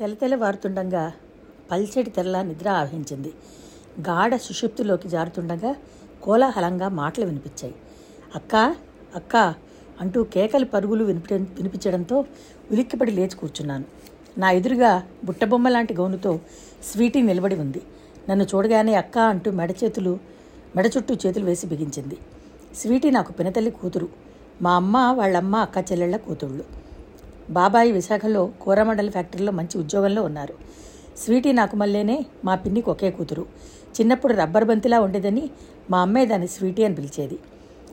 తెలతెలవారుతుండగా పల్చటి తెరలా నిద్ర ఆవహించింది. గాఢ సుషుప్తిలోకి జారుతుండగా కోలాహలంగా మాటలు వినిపించాయి. అక్క అక్క అంటూ కేకలు పరుగులు వినిపి వినిపించడంతో ఉలిక్కిపడి లేచి కూర్చున్నాను. నా ఎదురుగా బుట్టబొమ్మ లాంటి గౌనుతో స్వీటీ నిలబడి ఉంది. నన్ను చూడగానే అక్క అంటూ మెడ చేతులు మెడ చుట్టూ చేతులు వేసి బిగించింది. స్వీటీ నాకు పినతల్లి కూతురు. మా అమ్మ వాళ్ళమ్మ అక్క చెల్లెళ్ళ కూతుళ్ళు. బాబాయి విశాఖలో కూరమండల ఫ్యాక్టరీలో మంచి ఉద్యోగంలో ఉన్నారు. స్వీటీ నాకు మళ్ళీనే మా పిన్నికి ఒకే కూతురు. చిన్నప్పుడు రబ్బర్ బంతిలా ఉండేదని మా అమ్మే దాన్ని స్వీటీ అని పిలిచేది.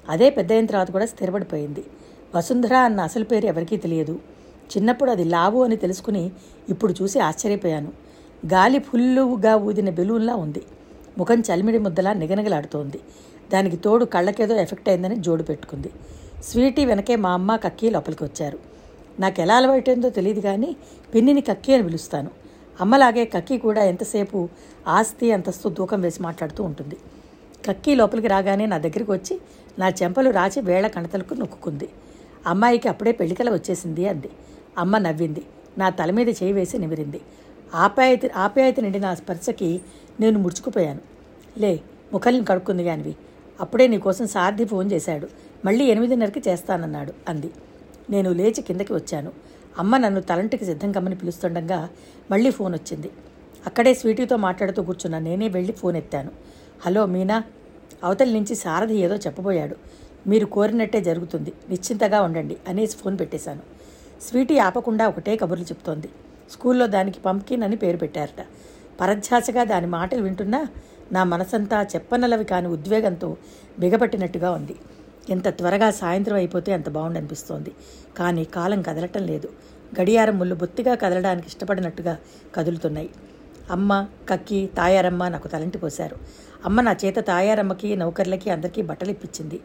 అదే పెద్ద అయిన తర్వాత కూడా స్థిరపడిపోయింది. వసుంధర అన్న అసలు పేరు ఎవరికీ తెలియదు. చిన్నప్పుడు అది లావు అని తెలుసుకుని ఇప్పుడు చూసి ఆశ్చర్యపోయాను. గాలి ఫుల్లుగా ఊదిన బెలూన్లా ఉంది. ముఖం చలిమిడి ముద్దలా నిగనగలాడుతోంది. దానికి తోడు కళ్ళకేదో ఎఫెక్ట్ అయిందని జోడు పెట్టుకుంది. స్వీటీ వెనకే మా అమ్మ కక్కి లోపలికి వచ్చారు నాకు ఎలా అలవాటైందో తెలియదు కానీ పిన్నిని కక్కి అని పిలుస్తాను. అమ్మలాగే కక్కి కూడా ఎంతసేపు ఆస్తి అంతస్తు దూకం వేసి మాట్లాడుతూ ఉంటుంది. కక్కి లోపలికి రాగానే నా దగ్గరికి వచ్చి నా చెంపలు రాచి వేళ కణతలకు నొక్కుకుంది. అమ్మాయికి అప్పుడే పెళ్ళికల వచ్చేసింది అంది. అమ్మ నవ్వింది. నా తల మీద చేయి వేసి నిమిరింది. ఆప్యాయత ఆప్యాయత నిండి నా స్పర్శకి నేను ముడుచుకుపోయాను. లే ముఖల్ని కడుక్కుంది కానివి అప్పుడే నీకోసం సారథి ఫోన్ చేశాడు. మళ్ళీ ఎనిమిదిన్నరకి చేస్తానన్నాడు అంది. నేను లేచి కిందకి వచ్చాను. అమ్మ నన్ను తలంటికి సిద్ధం కమ్మని పిలుస్తుండగా మళ్ళీ ఫోన్ వచ్చింది. అక్కడే స్వీటీతో మాట్లాడుతూ కూర్చున్న నేనే వెళ్ళి ఫోన్ ఎత్తాను. హలో మీనా అవతలి నుంచి సారథి ఏదో చెప్పబోయాడు. మీరు కోరినట్టే జరుగుతుంది. నిశ్చింతగా ఉండండి అనేసి ఫోన్ పెట్టేశాను. స్వీటీ ఆపకుండా ఒకటే కబుర్లు చెప్తోంది. స్కూల్లో దానికి పంప్కిన్ అని పేరు పెట్టారట. పరధ్యాసగా దాని మాటలు వింటున్నా నా మనసంతా చెప్పనలవి కాని ఉద్వేగంతో బిగపట్టినట్టుగా ఉంది. ఎంత త్వరగా సాయంత్రం అయిపోతే అంత బాగుండనిపిస్తోంది. కానీ కాలం కదలటం లేదు. గడియారం ముళ్ళు బొత్తిగా కదలడానికి ఇష్టపడినట్టుగా కదులుతున్నాయి. అమ్మ కక్కి తాయారమ్మ నాకు తలంటి పోశారు. అమ్మ నా చేత తాయారమ్మకి నౌకర్లకి అందరికీ బట్టలు ఇప్పించింది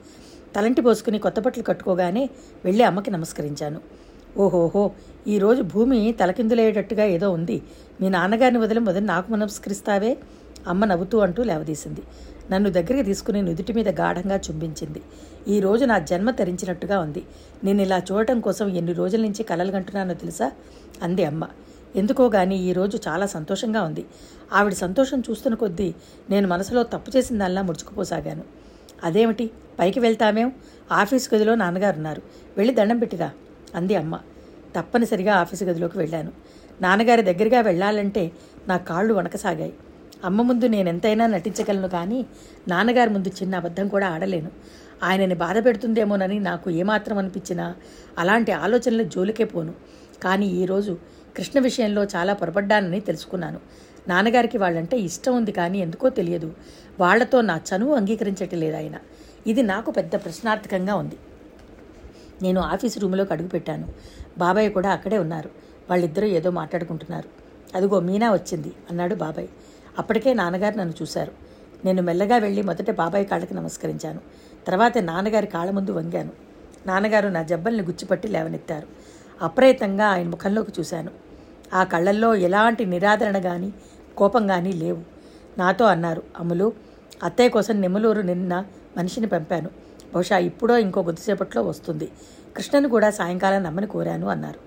తలంటి పోసుకుని కొత్త బట్టలు కట్టుకోగానే వెళ్ళి అమ్మకి నమస్కరించాను. ఓహోహో ఈరోజు భూమి తలకిందులయ్యేటట్టుగా ఏదో ఉంది. మీ నాన్నగారిని వదిలి మొదలు నాకు నమస్కరిస్తావే? అమ్మ నవ్వుతూ అంటూ లేవదీసింది. నన్ను దగ్గరికి తీసుకుని నుదుటి మీద గాఢంగా చుంబించింది. ఈ రోజు నా జన్మ తరించినట్టుగా ఉంది. నేను ఇలా చూడటం కోసం ఎన్ని రోజుల నుంచి కలలు కంటున్నానో తెలుసా? అంది అమ్మ. ఎందుకో గాని ఈ రోజు చాలా సంతోషంగా ఉంది. ఆవిడ సంతోషం చూస్తున్న కొద్దీ నేను మనసులో తప్పు చేసిందల్లా ముడుచుకుపోసాగాను. అదేమిటి? పైకి వెళ్తామేం? ఆఫీస్ గదిలో నాన్నగారు ఉన్నారు వెళ్ళి దండం పెట్టిరా అంది అమ్మ. తప్పనిసరిగా ఆఫీసు గదిలోకి వెళ్ళాను. నాన్నగారి దగ్గరగా వెళ్ళాలంటే నా కాళ్ళు వణకసాగాయి. అమ్మ ముందు నేను ఎంతైనా నటించగలను కానీ నాన్నగారి ముందు చిన్న అబద్ధం కూడా ఆడలేను. ఆయనని బాధ పెడుతుందేమోనని నాకు ఏమాత్రం అనిపించినా అలాంటి ఆలోచనలు జోలికే పోను. కానీ ఈరోజు కృష్ణ విషయంలో చాలా పొరపడ్డానని తెలుసుకున్నాను. నాన్నగారికి వాళ్ళంటే ఇష్టం ఉంది కానీ ఎందుకో తెలియదు. వాళ్ళతో నా చనువు అంగీకరించట్లేదు ఆయన. ఇది నాకు పెద్ద ప్రశ్నార్థకంగా ఉంది. నేను ఆఫీస్ రూమ్లోకి అడుగుపెట్టాను బాబాయ్ కూడా అక్కడే ఉన్నారు. వాళ్ళిద్దరూ ఏదో మాట్లాడుకుంటున్నారు. అదిగో మీనా వచ్చింది అన్నాడు బాబాయ్. అప్పటికే నాన్నగారు నన్ను చూశారు. నేను మెల్లగా వెళ్ళి మొదట బాబాయ్ కాళ్ళకి నమస్కరించాను. తర్వాత నాన్నగారి కాళ్ళ ముందు వంగాను. నాన్నగారు నా జబ్బల్ని గుచ్చిపట్టి లేవనెత్తారు. అప్రయత్నంగా ఆయన ముఖంలోకి చూశాను. ఆ కళ్ళల్లో ఎలాంటి నిరాదరణ కానీ కోపం కానీ లేవు. నాతో అన్నారు అమ్ములు అత్తయ్య కోసం నెమ్మలూరు నిన్న మనిషిని పంపాను. బహుశా ఇప్పుడో ఇంకో కొద్దిసేపట్లో వస్తుంది. కృష్ణను కూడా సాయంకాలం నమ్మని కోరాను అన్నారు.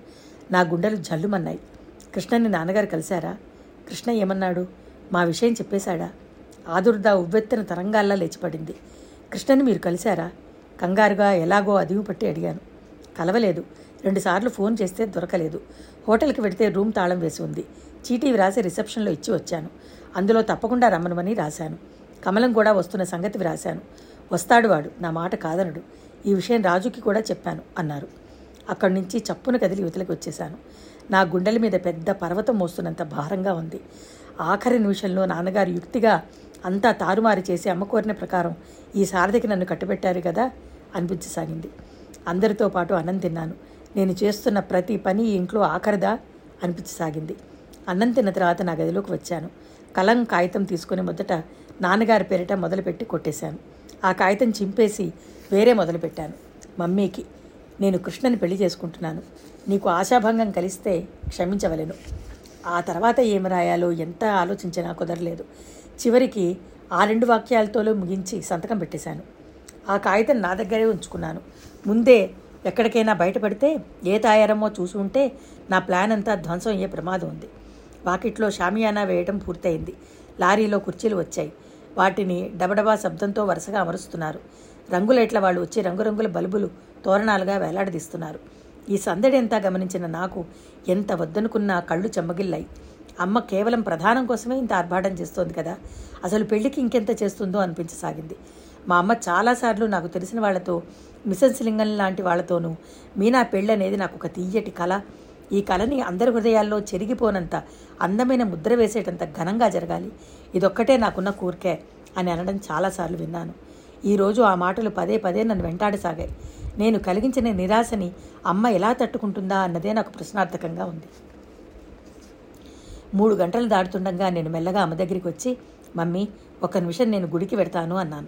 నా గుండెలు జల్లుమన్నాయి. కృష్ణని నాన్నగారు కలిశారా? కృష్ణ ఏమన్నాడు? మా విషయం చెప్పేశాడా? ఆదుర్దా ఉవ్వెత్తిన తరంగాల్లా లేచిపడింది. కృష్ణని మీరు కలిశారా? కంగారుగా ఎలాగో అదివి పట్టి అడిగాను. కలవలేదు. రెండుసార్లు ఫోన్ చేస్తే దొరకలేదు. హోటల్కి వెడితే రూమ్ తాళం వేసి ఉంది. చీటీ వ్రాసి రిసెప్షన్లో ఇచ్చి వచ్చాను. అందులో తప్పకుండా రమ్మనమని రాశాను. కమలం కూడా వస్తున్న సంగతి వ్రాశాను. వస్తాడు వాడు. నా మాట కాదనడు. ఈ విషయం రాజుకి కూడా చెప్పాను అన్నారు. అక్కడి నుంచి చప్పున కదిలి యువతలకు వచ్చేశాను. నా గుండెల మీద పెద్ద పర్వతం మోస్తున్నంత భారంగా ఉంది. ఆఖరి నిమిషంలో నాన్నగారు యుక్తిగా అంతా తారుమారు చేసి అమ్మ కోరిన ప్రకారం ఈ సారథికి నన్ను కట్టుబెట్టారు కదా అనిపించసాగింది అందరితో పాటు అన్నం తిన్నాను. నేను చేస్తున్న ప్రతి పని ఈ ఇంట్లో ఆఖరిదా అనిపించసాగింది అన్నం తిన్న తర్వాత నా గదిలోకి వచ్చాను. కలం కాగితం తీసుకుని మొదట నాన్నగారి పేరిట మొదలుపెట్టి కొట్టేశాను. ఆ కాగితం చింపేసి వేరే మొదలుపెట్టాను. మమ్మీకి నేను కృష్ణని పెళ్ళి చేసుకుంటున్నాను. నీకు ఆశాభంగం కలిస్తే క్షమించవలెను. ఆ తర్వాత ఏమి రాయాలో ఎంత ఆలోచించినా కుదరలేదు. చివరికి ఆ రెండు వాక్యాలతోలో ముగించి సంతకం పెట్టేశాను. ఆ కాగితం నా దగ్గరే ఉంచుకున్నాను. ముందే ఎక్కడికైనా బయటపడితే ఏ తాయారమో చూసి ఉంటే నా ప్లాన్ అంతా ధ్వంసం అయ్యే ప్రమాదం ఉంది. వాకిట్లో షామియానా వేయడం పూర్తయింది. లారీలో కుర్చీలు వచ్చాయి. వాటిని డబడబా శబ్దంతో వరుసగా అమరుస్తున్నారు. రంగులైట్ల వాళ్ళు వచ్చి రంగురంగుల బల్బులు తోరణాలుగా వేలాడదీస్తున్నారు. ఈ సందడి ఎంత గమనించిన నాకు ఎంత వద్దనుకున్నా కళ్ళు చెమ్మగిల్లాయి. అమ్మ కేవలం ప్రధానం కోసమే ఇంత ఆర్భాటం చేస్తోంది కదా. అసలు పెళ్ళికి ఇంకెంత చేస్తుందో అనిపించసాగింది. మా అమ్మ చాలాసార్లు నాకు తెలిసిన వాళ్ళతో మిసెన్స్ లింగం లాంటి వాళ్ళతోనూ మీనా పెళ్ళి అనేది నాకు ఒక తీయటి కళ ఈ కళని అందరి హృదయాల్లో చెరిగిపోనంత అందమైన ముద్ర వేసేటంత ఘనంగా జరగాలి. ఇదొక్కటే నాకున్న కూర్కే అని అనడం చాలాసార్లు విన్నాను. ఈరోజు ఆ మాటలు పదే పదే నన్ను వెంటాడసాగాయి. నేను కలిగించిన నిరాశని అమ్మ ఎలా తట్టుకుంటుందా అన్నదే నాకు ప్రశ్నార్థకంగా ఉంది. మూడు గంటలు దాటుతుండగా నేను మెల్లగా అమ్మ దగ్గరికి వచ్చి మమ్మీ ఒక్క నిమిషం నేను గుడికి వెడతాను అన్నాను.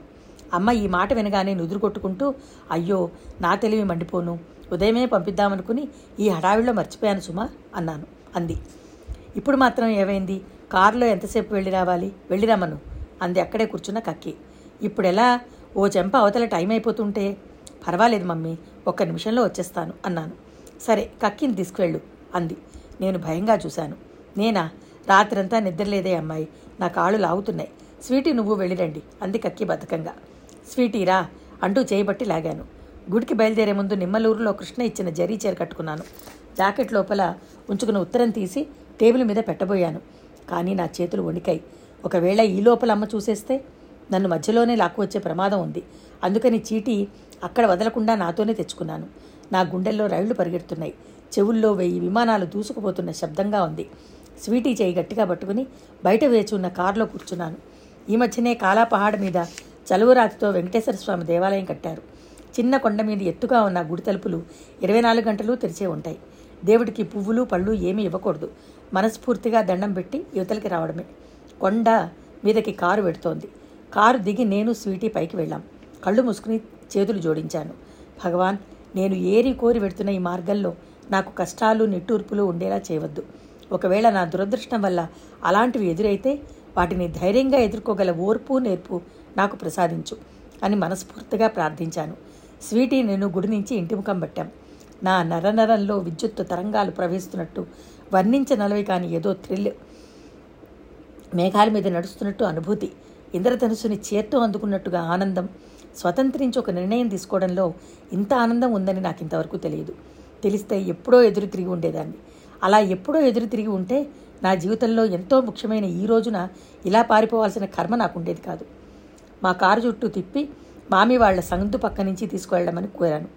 అమ్మ ఈ మాట వినగానే నుదురు కొట్టుకుంటూ అయ్యో నా తెలివి మండిపోను. ఉదయమే పంపిద్దామనుకుని ఈ హడావిడిలో మర్చిపోయాను సుమా అన్నాను. అంది. ఇప్పుడు మాత్రం ఏమైంది? కారులో ఎంతసేపు వెళ్ళి రావాలి? వెళ్ళి రమ్మను. అంది అక్కడే కూర్చున్న కక్కి. ఇప్పుడెలా? ఓ చెంప అవతల టైం అయిపోతుంటే పర్వాలేదు మమ్మీ ఒక్క నిమిషంలో వచ్చేస్తాను అన్నాను. సరే కక్కిని తీసుకువెళ్ళు అంది. నేను భయంగా చూశాను. నేనా? రాత్రంతా నిద్రలేదే అమ్మాయి. నా కాళ్ళు లాగుతున్నాయి. స్వీటీ నువ్వు వెళ్ళిరండి అంది కక్కి బద్ధకంగా. స్వీటీరా అంటూ చేయబట్టి లాగాను. గుడికి బయలుదేరే ముందు నిమ్మలూరులో కృష్ణ ఇచ్చిన జరీ చీర కట్టుకున్నాను. జాకెట్ లోపల ఉంచుకున్న ఉత్తరం తీసి టేబుల్ మీద పెట్టబోయాను. కానీ నా చేతులు వణికాయి. ఒకవేళ ఈ లోపల అమ్మ చూసేస్తే నన్ను మధ్యలోనే లాక్కు వచ్చే ప్రమాదం ఉంది. అందుకని చీటీ అక్కడ వదలకుండా నాతోనే తెచ్చుకున్నాను. నా గుండెల్లో రైళ్ళు పరిగెడుతున్నాయి. చెవుల్లో వెయ్యి విమానాలు దూసుకుపోతున్న శబ్దంగా ఉంది. స్వీటీ చేయి గట్టిగా పట్టుకుని బయట వేచి ఉన్న కారులో కూర్చున్నాను. ఈ మధ్యనే కాలాపహాడ్ మీద చలువరాతితో వెంకటేశ్వర స్వామి దేవాలయం కట్టారు. చిన్న కొండ మీద ఎత్తుగా ఉన్న గుడి తలుపులు ఇరవై నాలుగు గంటలు తెరిచే ఉంటాయి. దేవుడికి పువ్వులు పళ్ళు ఏమీ ఇవ్వకూడదు. మనస్ఫూర్తిగా దండం పెట్టి యువతలకి రావడమే. కొండ మీదకి కారు పెడుతోంది కారు దిగి నేను స్వీటీ పైకి వెళ్ళాం. కళ్ళు మూసుకుని చేతులు జోడించాను. భగవాన్ నేను ఏరి కోరి పెడుతున్న ఈ మార్గంలో నాకు కష్టాలు నిట్టూర్పులు ఉండేలా చేయవద్దు. ఒకవేళ నా దురదృష్టం వల్ల అలాంటివి ఎదురైతే వాటిని ధైర్యంగా ఎదుర్కోగల ఓర్పు నేర్పు నాకు ప్రసాదించు అని మనస్ఫూర్తిగా ప్రార్థించాను. స్వీటీ నేను గుడి నుంచి ఇంటి ముఖం పట్టాం. నా నరనరంలో విద్యుత్తు తరంగాలు ప్రవహిస్తున్నట్టు వర్ణించనలవి కాని ఏదో థ్రిల్ మేఘాల మీద నడుస్తున్నట్టు అనుభూతి ఇంద్రధనుసుని చేత్తో అందుకున్నట్టుగా ఆనందం స్వతంత్రించి ఒక నిర్ణయం తీసుకోవడంలో ఇంత ఆనందం ఉందని నాకు ఇంతవరకు తెలియదు. తెలిస్తే ఎప్పుడో ఎదురు తిరిగి ఉండేదాన్ని. అలా ఎప్పుడో ఎదురు తిరిగి ఉంటే నా జీవితంలో ఎంతో ముఖ్యమైన ఈ రోజున ఇలా పారిపోవాల్సిన కర్మ నాకు ఉండేది కాదు. మా కారు చుట్టూ తిప్పి మామి వాళ్ళ సందు పక్క నుంచి తీసుకువెళ్ళమని కోరాను.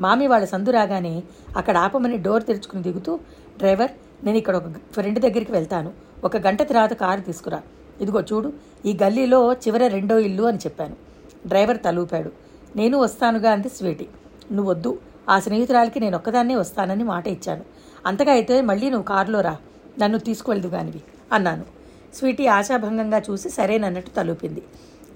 మామి వాళ్ళ సందు రాగానే అక్కడ ఆపమని డోర్ తెరుచుకుని దిగుతూ డ్రైవర్ నేను ఇక్కడ ఒక ఫ్రెండ్ దగ్గరికి వెళ్తాను. ఒక గంట తర్వాత కారు తీసుకురా. ఇదిగో చూడు ఈ గల్లీలో చివర రెండో ఇల్లు అని చెప్పాను. డ్రైవర్ తలూపాడు. నేను వస్తానుగా అంది స్వీటీ. నువ్వు వద్దు ఆ స్నేహితురాలకి నేను ఒక్కదాన్నే వస్తానని మాట ఇచ్చాను. అంతగా అయితే మళ్ళీ నువ్వు కారులో రా. నన్ను తీసుకువెళ్దు కానివి అన్నాను. స్వీటీ ఆశాభంగంగా చూసి సరేనన్నట్టు తలూపింది.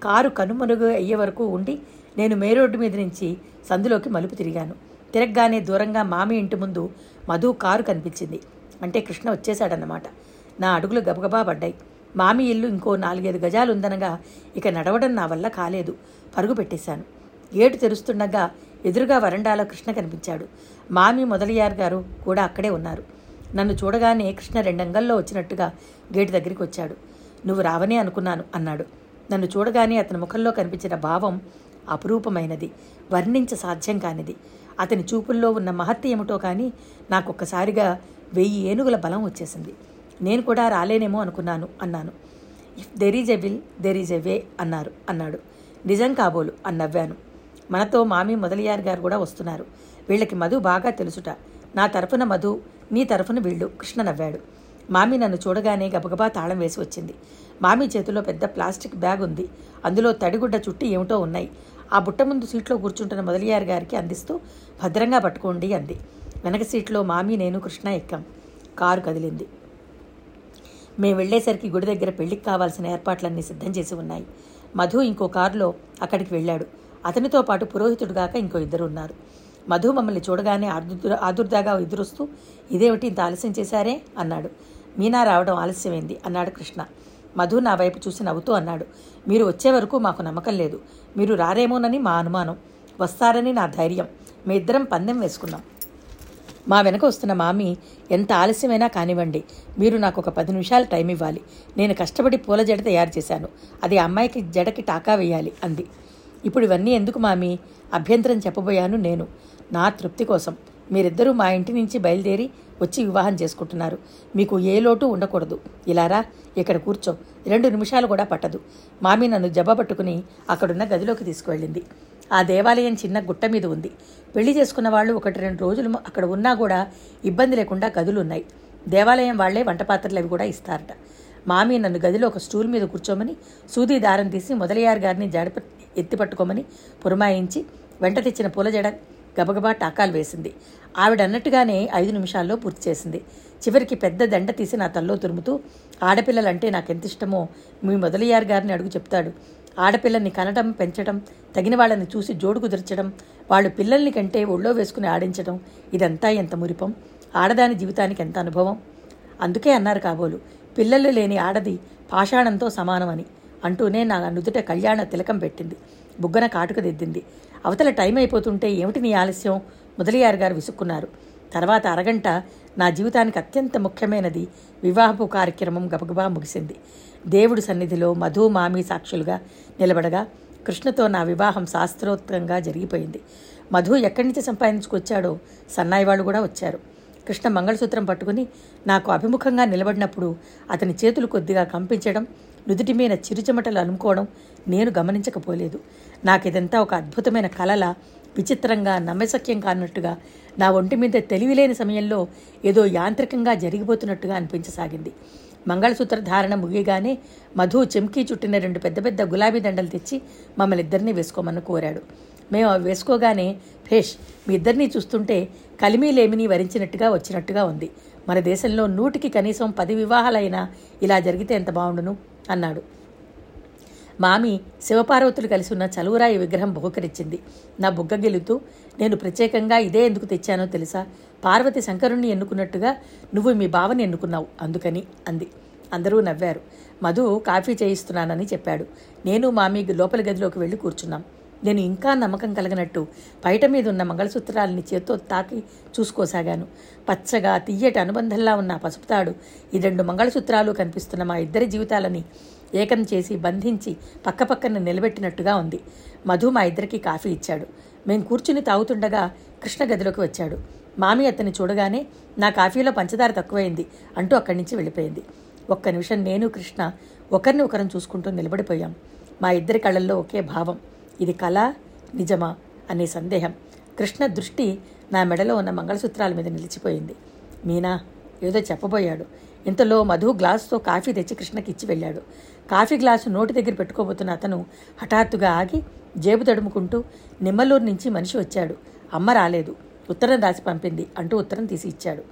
కారు కనుమరుగు అయ్యే వరకు ఉండి నేను మే రోడ్డు మీద నుంచి సందులోకి మలుపు తిరిగాను. తిరగగానే దూరంగా మామి ఇంటి ముందు మధు కారు కనిపించింది. అంటే కృష్ణ వచ్చేశాడన్నమాట. నా అడుగులు గబగబా పడ్డాయి. మామి ఇల్లు ఇంకో నాలుగైదు గజాలు ఉందనగా ఇక నడవడం నా వల్ల కాలేదు. పరుగు పెట్టేశాను. గేటు తెరుస్తుండగా ఎదురుగా వరండాలో కృష్ణ కనిపించాడు. మామి మొదలయ్యారు గారు కూడా అక్కడే ఉన్నారు. నన్ను చూడగానే కృష్ణ రెండంగల్లో వచ్చినట్టుగా గేటు దగ్గరికి వచ్చాడు. నువ్వు రావనే అనుకున్నాను అన్నాడు. నన్ను చూడగానే అతని ముఖంలో కనిపించిన భావం అపురూపమైనది. వర్ణించ సాధ్యం కానిది. అతని చూపుల్లో ఉన్న మహత్తి ఏమిటో కానీ నాకొక్కసారిగా వెయ్యి ఏనుగుల బలం వచ్చేసింది. నేను కూడా రాలేనేమో అనుకున్నాను అన్నాను. If there is a will there is a way అన్నారు అన్నాడు. నిజం కాబోలు అని నవ్వాను. మనతో మామి మొదలయ్యారు గారు కూడా వస్తున్నారు. వీళ్ళకి మధు బాగా తెలుసుట. నా తరఫున మధు నీ తరఫున వీళ్ళు కృష్ణ నవ్వాడు. మామి నన్ను చూడగానే గబగబా తాళం వేసి వచ్చింది. మామి చేతిలో పెద్ద ప్లాస్టిక్ బ్యాగ్ ఉంది. అందులో తడిగుడ్డ చుట్టి ఏమిటో ఉన్నాయి. ఆ బుట్ట ముందు సీట్లో కూర్చుంటున్న మొదలయ్యారు గారికి అందిస్తూ భద్రంగా పట్టుకోండి అంది. వెనక సీట్లో మామి నేను కృష్ణ ఎక్కాం. కారు కదిలింది. మేము వెళ్ళేసరికి గుడి దగ్గర పెళ్ళికి కావాల్సిన ఏర్పాట్లన్నీ సిద్ధం చేసి ఉన్నాయి. మధు ఇంకో కారులో అక్కడికి వెళ్ళాడు. అతనితో పాటు పురోహితుడు గాక ఇంకో ఇద్దరు ఉన్నారు. మధు మమ్మల్ని చూడగానే ఆదుర్ ఆదుర్దాగా ఎదురుస్తూ ఇదేమిటి ఇంత ఆలస్యం చేశారే? అన్నాడు. మీనా రావడం ఆలస్యమైంది అన్నాడు కృష్ణ. మధు నా వైపు చూసి నవ్వుతూ అన్నాడు. మీరు వచ్చే వరకు మాకు నమ్మకం లేదు. మీరు రారేమోనని మా అనుమానం. వస్తారని నా ధైర్యం. మీ ఇద్దరం పందెం వేసుకున్నాం. మా వెనక వస్తున్న మామి ఎంత ఆలస్యమైనా కానివ్వండి. మీరు నాకు ఒక పది నిమిషాలు టైం ఇవ్వాలి. నేను కష్టపడి పూల జడ తయారు చేశాను. అది అమ్మాయికి జడకి టాకా వేయాలి అంది. ఇప్పుడు ఇవన్నీ ఎందుకు మామి? అభ్యంతరం చెప్పబోయాను నేను. నా తృప్తి కోసం. మీరిద్దరూ మా ఇంటి నుంచి బయలుదేరి వచ్చి వివాహం చేసుకుంటున్నారు. మీకు ఏ లోటు ఉండకూడదు. ఇలారా? ఇక్కడ కూర్చో. రెండు నిమిషాలు కూడా పట్టదు. మామి నన్ను జబ్బ పట్టుకుని అక్కడున్న గదిలోకి తీసుకువెళ్ళింది. ఆ దేవాలయం చిన్న గుట్ట మీద ఉంది. పెళ్ళి చేసుకున్న వాళ్ళు ఒకటి రెండు రోజులు అక్కడ ఉన్నా కూడా ఇబ్బంది లేకుండా గదులు ఉన్నాయి దేవాలయం వాళ్ళే వంట పాత్రలు అవి కూడా ఇస్తారట. మామి నన్ను గదిలో ఒక స్టూల్ మీద కూర్చోమని సూది దారం తీసి మొదలయ్యారు గారిని జాడప ఎత్తి పట్టుకోమని పురమాయించి వెంట తెచ్చిన పూల జడ గబగబా టాకాలు వేసింది. ఆవిడ అన్నట్టుగానే ఐదు నిమిషాల్లో పూర్తి చేసింది. చివరికి పెద్ద దండ తీసి నా తల్లో తురుముతూ ఆడపిల్లలంటే నాకెంత ఇష్టమో మీ మొదలయ్యారు గారిని అడుగు చెప్తాడు. ఆడపిల్లల్ని కనడం పెంచడం తగిన వాళ్ళని చూసి జోడు కుదర్చడం వాళ్ళు పిల్లల్ని కంటే ఒళ్ళో వేసుకుని ఆడించడం ఇదంతా ఎంత మురిపం? ఆడదాని జీవితానికి ఎంత అనుభవం? అందుకే అన్నారు కాబోలు పిల్లలు లేని ఆడది పాషాణంతో సమానమని అంటూనే నా నుదుట కళ్యాణ తిలకం పెట్టింది బుగ్గన కాటుక దిద్దింది. అవతల టైం అయిపోతుంటే ఏమిటి నీ ఆలస్యం? ముదలియారు గారు విసుక్కున్నారు. తర్వాత అరగంట నా జీవితానికి అత్యంత ముఖ్యమైనది వివాహపు కార్యక్రమం గబగబా ముగిసింది. దేవుడి సన్నిధిలో మధు మామి సాక్షులుగా నిలబడగా కృష్ణతో నా వివాహం శాస్త్రోత్తంగా జరిగిపోయింది. మధు ఎక్కడి నుంచి సంపాదించుకొచ్చాడో సన్నాయి వాళ్ళు కూడా వచ్చారు. కృష్ణ మంగళసూత్రం పట్టుకుని నాకు అభిముఖంగా నిలబడినప్పుడు అతని చేతులు కొద్దిగా కంపించడం నుదుటి మీద చిరుచెమటలు అనుకోవడం నేను గమనించకపోలేదు. నాకు ఇదంతా ఒక అద్భుతమైన కలల విచిత్రంగా నమ్మశక్యం కానట్టుగా నా ఒంటి మీద తెలివిలేని సమయంలో ఏదో యాంత్రికంగా జరిగిపోతున్నట్టుగా అనిపించసాగింది. మంగళసూత్ర ధారణ ముగియగానే మధు చెంకీ చుట్టిన రెండు పెద్ద పెద్ద గులాబీ దండలు తెచ్చి మమ్మల్ని ఇద్దరిని వేసుకోమని కోరాడు. మేము అవి వేసుకోగానే భేష్ మీ ఇద్దరినీ చూస్తుంటే కలిమీ లేమిని వరించినట్టుగా వచ్చినట్టుగా ఉంది. మన దేశంలో నూటికి కనీసం పది వివాహాలైనా ఇలా జరిగితే ఎంత బాగుండును? అన్నాడు. మామి శివపార్వతులు కలిసి ఉన్న చలువరాయి విగ్రహం బహుకరించింది. నా బుగ్గ గెలుతూ నేను ప్రత్యేకంగా ఇదే ఎందుకు తెచ్చానో తెలుసా? పార్వతి శంకరుణ్ణి ఎన్నుకున్నట్టుగా నువ్వు మీ బావని ఎన్నుకున్నావు అందుకని అంది. అందరూ నవ్వారు. మధు కాఫీ చేయిస్తున్నానని చెప్పాడు. నేను మామి లోపలి గదిలోకి వెళ్ళి కూర్చున్నాం. నేను ఇంకా నమ్మకం కలిగినట్టు బయట మీద ఉన్న మంగళసూత్రాలని చేత్తో తాకి చూసుకోసాగాను. పచ్చగా తీయటి అనుబంధంలా ఉన్న పసుపుతాడు ఈ రెండు మంగళసూత్రాలు కనిపిస్తున్న మా ఇద్దరి జీవితాలని ఏకం చేసి బంధించి పక్కపక్కన నిలబెట్టినట్టుగా ఉంది. మధు మా ఇద్దరికి కాఫీ ఇచ్చాడు. మేం కూర్చుని తాగుతుండగా కృష్ణ గదిలోకి వచ్చాడు. మామి అతన్ని చూడగానే నా కాఫీలో పంచదార తక్కువైంది అంటూ అక్కడి నుంచి వెళ్ళిపోయింది. ఒక్క నిమిషం నేను కృష్ణ ఒకరిని ఒకరం చూసుకుంటూ నిలబడిపోయాం. మా ఇద్దరి కళ్ళల్లో ఒకే భావం. ఇది కళ నిజమా? అనే సందేహం. కృష్ణ దృష్టి నా మెడలో ఉన్న మంగళసూత్రాల మీద నిలిచిపోయింది. మీనా ఏదో చెప్పబోయాడు. ఇంతలో మధు గ్లాసుతో కాఫీ తెచ్చి కృష్ణకి ఇచ్చి వెళ్ళాడు. కాఫీ గ్లాసు నోటి దగ్గర పెట్టుకోబోతున్న అతను హఠాత్తుగా ఆగి జేబు తడుముకుంటూ నిమ్మలూరు నుంచి మనిషి వచ్చాడు. అమ్మ రాలేదు. ఉత్తరం రాసి పంపింది అంటూ ఉత్తరం తీసి ఇచ్చాడు.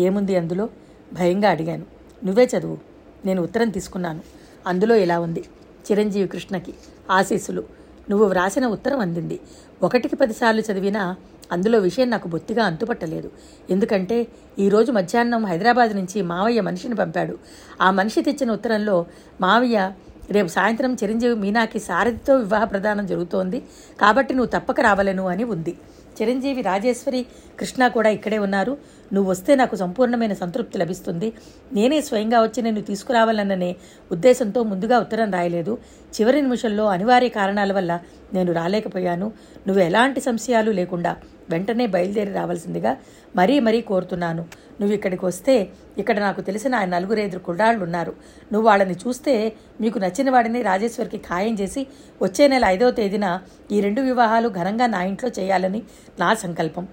ఏముంది అందులో? భయంగా అడిగాను. నువ్వే చదువు. నేను ఉత్తరం తీసుకున్నాను. అందులో ఇలా ఉంది. చిరంజీవి కృష్ణకి ఆశీస్సులు. నువ్వు వ్రాసిన ఉత్తరం అందింది. ఒకటికి పదిసార్లు చదివినా అందులో విషయం నాకు బొత్తిగా అంతుపట్టలేదు. ఎందుకంటే ఈరోజు మధ్యాహ్నం హైదరాబాద్ నుంచి మావయ్య మనిషిని పంపాడు. ఆ మనిషి తెచ్చిన ఉత్తరంలో మావయ్య రేపు సాయంత్రం చిరంజీవి మీనాకి సారథితో వివాహ ప్రదానం జరుగుతోంది. కాబట్టి నువ్వు తప్పక రావలను అని ఉంది. చిరంజీవి రాజేశ్వరి కృష్ణ కూడా ఇక్కడే ఉన్నారు. నువ్వు వస్తే నాకు సంపూర్ణమైన సంతృప్తి లభిస్తుంది. నేనే స్వయంగా వచ్చి నేను తీసుకురావాలన్ననే ఉద్దేశంతో ముందుగా ఉత్తరం రాయలేదు. చివరి నిమిషంలో అనివార్య కారణాల వల్ల నేను రాలేకపోయాను. నువ్వు ఎలాంటి సంశయాలు లేకుండా వెంటనే బయలుదేరి రావాల్సిందిగా మరీ మరీ కోరుతున్నాను. నువ్వు ఇక్కడికి వస్తే ఇక్కడ నాకు తెలిసిన ఆయన నలుగురైదు కుర్రాళ్ళు ఉన్నారు నువ్వు వాళ్ళని చూస్తే మీకు నచ్చిన వాడిని రాజేశ్వరికి ఖాయం చేసి వచ్చే నెల ఐదవ తేదీన ఈ రెండు వివాహాలు ఘనంగా నా ఇంట్లో చేయాలని నా సంకల్పం.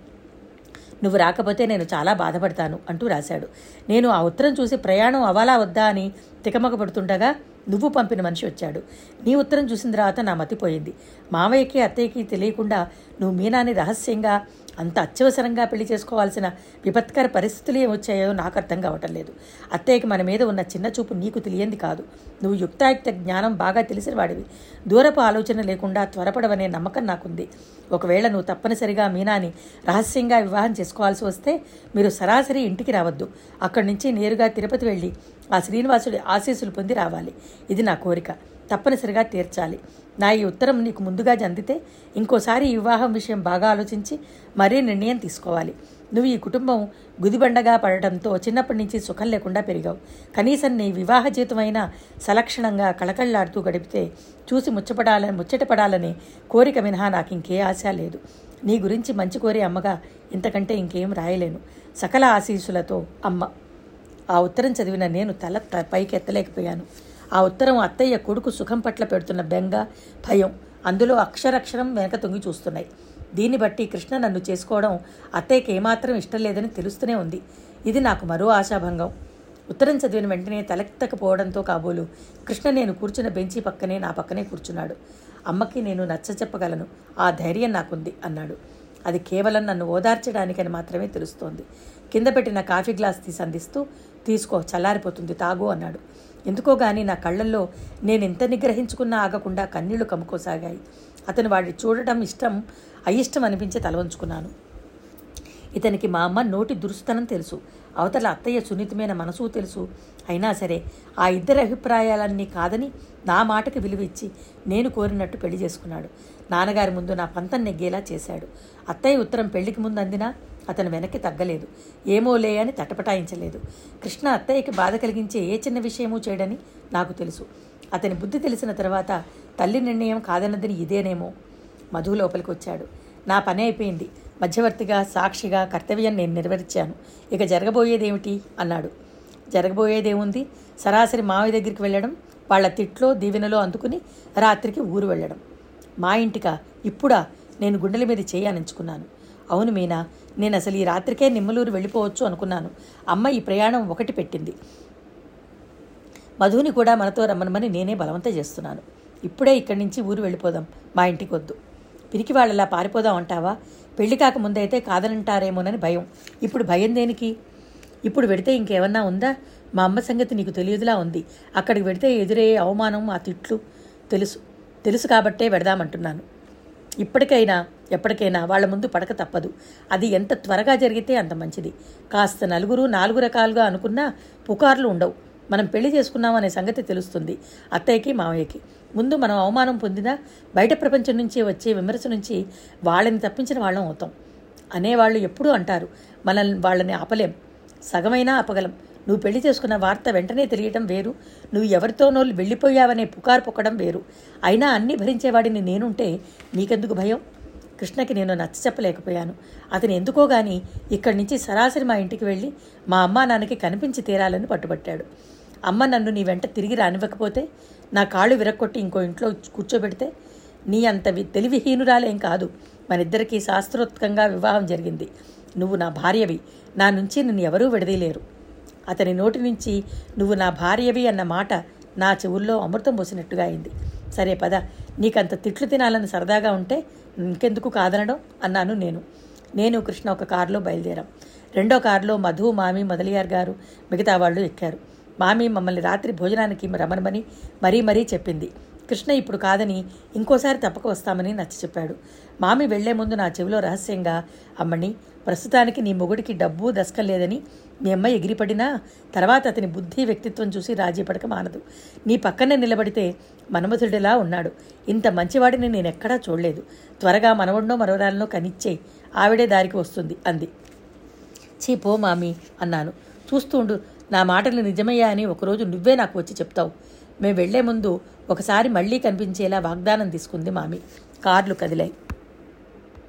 నువ్వు రాకపోతే నేను చాలా బాధపడతాను అంటూ రాశాడు. నేను ఆ ఉత్తరం చూసి ప్రయాణం అవాలా వద్దా అని తికమక పడుతుండగా నువ్వు పంపిన మనిషి వచ్చాడు. నీ ఉత్తరం చూసిన తర్వాత నా మతిపోయింది మావయ్యకి అత్తయ్యకి తెలియకుండా నువ్వు మీనాని రహస్యంగా అంత అత్యవసరంగా పెళ్ళి చేసుకోవాల్సిన విపత్కర పరిస్థితులు ఏమొచ్చాయో నాకు అర్థం కావటం లేదు. అత్తయ్యకి మన మీద ఉన్న చిన్న చూపు నీకు తెలియంది కాదు. నువ్వు యుక్తాయుక్త జ్ఞానం బాగా తెలిసిన వాడివి. దూరపు ఆలోచన లేకుండా త్వరపడవనే నమ్మకం నాకుంది. ఒకవేళ నువ్వు తప్పనిసరిగా మీనాని రహస్యంగా వివాహం చేసుకోవాల్సి వస్తే మీరు సరాసరి ఇంటికి రావద్దు. అక్కడి నుంచి నేరుగా తిరుపతి వెళ్ళి ఆ శ్రీనివాసుడి ఆశీస్సులు పొంది రావాలి. ఇది నా కోరిక. తప్పనిసరిగా తీర్చాలి. నా ఈ ఉత్తరం నీకు ముందుగా జందితే ఇంకోసారి ఈ వివాహం విషయం బాగా ఆలోచించి మరీ నిర్ణయం తీసుకోవాలి. నువ్వు ఈ కుటుంబం గుదిబండగా పడటంతో చిన్నప్పటి నుంచి సుఖం లేకుండా పెరిగావు. కనీసం నీ వివాహ జీతమైన సలక్షణంగా కళకళలాడుతూ గడిపితే చూసి ముచ్చపడాలని ముచ్చటపడాలని కోరిక మినహా నాకు ఇంకే ఆశ లేదు. నీ గురించి మంచి కోరే అమ్మగా ఇంతకంటే ఇంకేం రాయలేను. సకల ఆశీస్సులతో అమ్మ. ఆ ఉత్తరం చదివిన నేను తల త- పైకి ఎత్తలేకపోయాను ఆ ఉత్తరం అత్తయ్య కొడుకు సుఖం పట్ల పెడుతున్న బెంగ భయం. అందులో అక్షరక్షరం వెనక తొంగి చూస్తున్నాయి. దీన్ని బట్టి కృష్ణ నన్ను చేసుకోవడం అత్తయ్యకి ఏమాత్రం ఇష్టం లేదని తెలుస్తూనే ఉంది. ఇది నాకు మరో ఆశాభంగం. ఉత్తరం చదివిన వెంటనే తలెత్తకపోవడంతో కాబోలు కృష్ణ నేను కూర్చున్న బెంచి పక్కనే నా పక్కనే కూర్చున్నాడు. అమ్మకి నేను నచ్చ చెప్పగలను. ఆ ధైర్యం నాకుంది అన్నాడు. అది కేవలం నన్ను ఓదార్చడానికని మాత్రమే తెలుస్తోంది. కింద పెట్టిన కాఫీ గ్లాస్ తీసి అందిస్తూ తీసుకో చల్లారిపోతుంది తాగు అన్నాడు. ఎందుకో గాని నా కళ్ళల్లో నేను ఎంత నిగ్రహించుకున్నా ఆగకుండా కన్నీళ్ళు కమ్ముకోసాగాయి. అతను వాడిని చూడటం ఇష్టం అయిష్టం అనిపించి తలవంచుకున్నాను ఇతనికి మా అమ్మ నోటి దురుస్తనం తెలుసు. అవతల అత్తయ్య సున్నితమైన మనసు తెలుసు. అయినా సరే ఆ ఇద్దరి అభిప్రాయాలన్నీ కాదని నా మాటకి విలువ ఇచ్చి నేను కోరినట్టు పెళ్ళి చేసుకున్నాడు. నాన్నగారి ముందు నా పంతం నెగ్గేలా చేశాడు. అత్తయ్య ఉత్తరం పెళ్ళికి ముందు అందినా అతను వెనక్కి తగ్గలేదు. ఏమోలే అని తటపటాయించలేదు. కృష్ణ అత్తయ్యకి బాధ కలిగించే ఏ చిన్న విషయమూ చేయడని నాకు తెలుసు. అతని బుద్ధి తెలిసిన తర్వాత తల్లి నిర్ణయం కాదన్నదని ఇదేనేమో. మధు లోపలికి వచ్చాడు. నా పని అయిపోయింది. మధ్యవర్తిగా సాక్షిగా కర్తవ్యం నేను నెరవేర్చాను. ఇక జరగబోయేదేమిటి? అన్నాడు. జరగబోయేదేముంది? సరాసరి మావి దగ్గరికి వెళ్ళడం వాళ్ళ తిట్లో దీవెనలో అందుకుని రాత్రికి ఊరు వెళ్ళడం. మా ఇంటికా? ఇప్పుడా? నేను గుండెల మీద చేయాలనుకున్నాను అవును మీనా నేను అసలు ఈ రాత్రికే నిమ్మలూరు వెళ్ళిపోవచ్చు అనుకున్నాను. అమ్మ ఈ ప్రయాణం ఒకటి పెట్టింది. మధుని కూడా మనతో రమ్మనమని నేనే బలవంతం చేస్తున్నాను. ఇప్పుడే ఇక్కడి నుంచి ఊరు వెళ్ళిపోదాం. మా ఇంటికి వద్దు. పిరికి వాళ్ళలా పారిపోదాం అంటావా? పెళ్ళి కాక ముందైతే కాదనంటారేమోనని భయం. ఇప్పుడు భయం దేనికి? ఇప్పుడు పెడితే ఇంకేమన్నా ఉందా? మా అమ్మ సంగతి నీకు తెలియదులా ఉంది. అక్కడికి పెడితే ఎదురయ్యే అవమానం ఆ తిట్లు తెలుసు. తెలుసు కాబట్టే పెడదామంటున్నాను. ఇప్పటికైనా ఎప్పటికైనా వాళ్ళ ముందు పడక తప్పదు. అది ఎంత త్వరగా జరిగితే అంత మంచిది. కాస్త నలుగురు నాలుగు రకాలుగా అనుకున్నా పుకార్లు ఉండవు. మనం పెళ్ళి చేసుకున్నామనే సంగతి తెలుస్తుంది. అత్తయ్యకి మావయ్యకి ముందు మనం అవమానం పొందినా బయట ప్రపంచం నుంచి వచ్చే విమర్శ నుంచి వాళ్ళని తప్పించిన వాళ్ళం అవుతాం. అనేవాళ్ళు ఎప్పుడూ అంటారు మనల్ని వాళ్ళని ఆపలేం. సగమైనా ఆపగలం. నువ్వు పెళ్ళి చేసుకున్న వార్త వెంటనే తెలియటం వేరు. నువ్వు ఎవరితోనో వెళ్ళిపోయావనే పుకారు పొక్కడం వేరు. అయినా అన్నీ భరించేవాడిని నేనుంటే నీకెందుకు భయం? కృష్ణకి నేను నచ్చ చెప్పలేకపోయాను. అతను ఎందుకో గాని ఇక్కడి నుంచి సరాసరి మా ఇంటికి వెళ్ళి మా అమ్మా నాన్నకి కనిపించి తీరాలని పట్టుబట్టాడు. అమ్మ నన్ను నీ వెంట తిరిగి రానివ్వకపోతే నా కాళ్ళు విరక్కొట్టి ఇంకో ఇంట్లో కూర్చోబెడితే నీ అంత తెలివిహీనురాలేం కాదు. మనిద్దరికీ శాస్త్రోత్కంగా వివాహం జరిగింది. నువ్వు నా భార్యవి. నా నుంచి నిన్ను ఎవరూ విడదీయలేరు. అతని నోటి నుంచి నువ్వు నా భార్యవి అన్న మాట నా చెవుల్లో అమృతం పోసినట్టుగా అయింది. సరే పద నీకంత తిట్లు తినాలని సరదాగా ఉంటే ఇంకెందుకు కాదనడం? అన్నాను నేను. నేను కృష్ణ ఒక కారులో బయలుదేరాం. రెండో కారులో మధు మామి మొదలియార్ గారు మిగతా వాళ్ళు ఎక్కారు. మామి మమ్మల్ని రాత్రి భోజనానికి రమణమని మరీ మరీ చెప్పింది. కృష్ణ ఇప్పుడు కాదని ఇంకోసారి తప్పక వస్తామని నచ్చ చెప్పాడు మామి వెళ్ళే ముందు నా చెవిలో రహస్యంగా అమ్మని ప్రస్తుతానికి నీ మొగుడికి డబ్బు లేదని మీ అమ్మ ఎగిరిపడినా తర్వాత అతని బుద్ధి వ్యక్తిత్వం చూసి రాజీ పడక మానదు. నీ పక్కనే నిలబడితే మనమధుడిలా ఉన్నాడు. ఇంత మంచివాడిని నేనెక్కడా చూడలేదు. త్వరగా మనవడినో మనవరాలనో కనిచ్చే ఆవిడే దారికి వస్తుంది అంది. చీపో మామి అన్నాను. చూస్తుండు నా మాటలు నిజమయ్యా అని ఒకరోజు నువ్వే నాకు వచ్చి చెప్తావు. మేము వెళ్ళే ముందు ఒకసారి మళ్ళీ కనిపించేలా వాగ్దానం తీసుకుంది మామి. కార్లు కదిలాయి.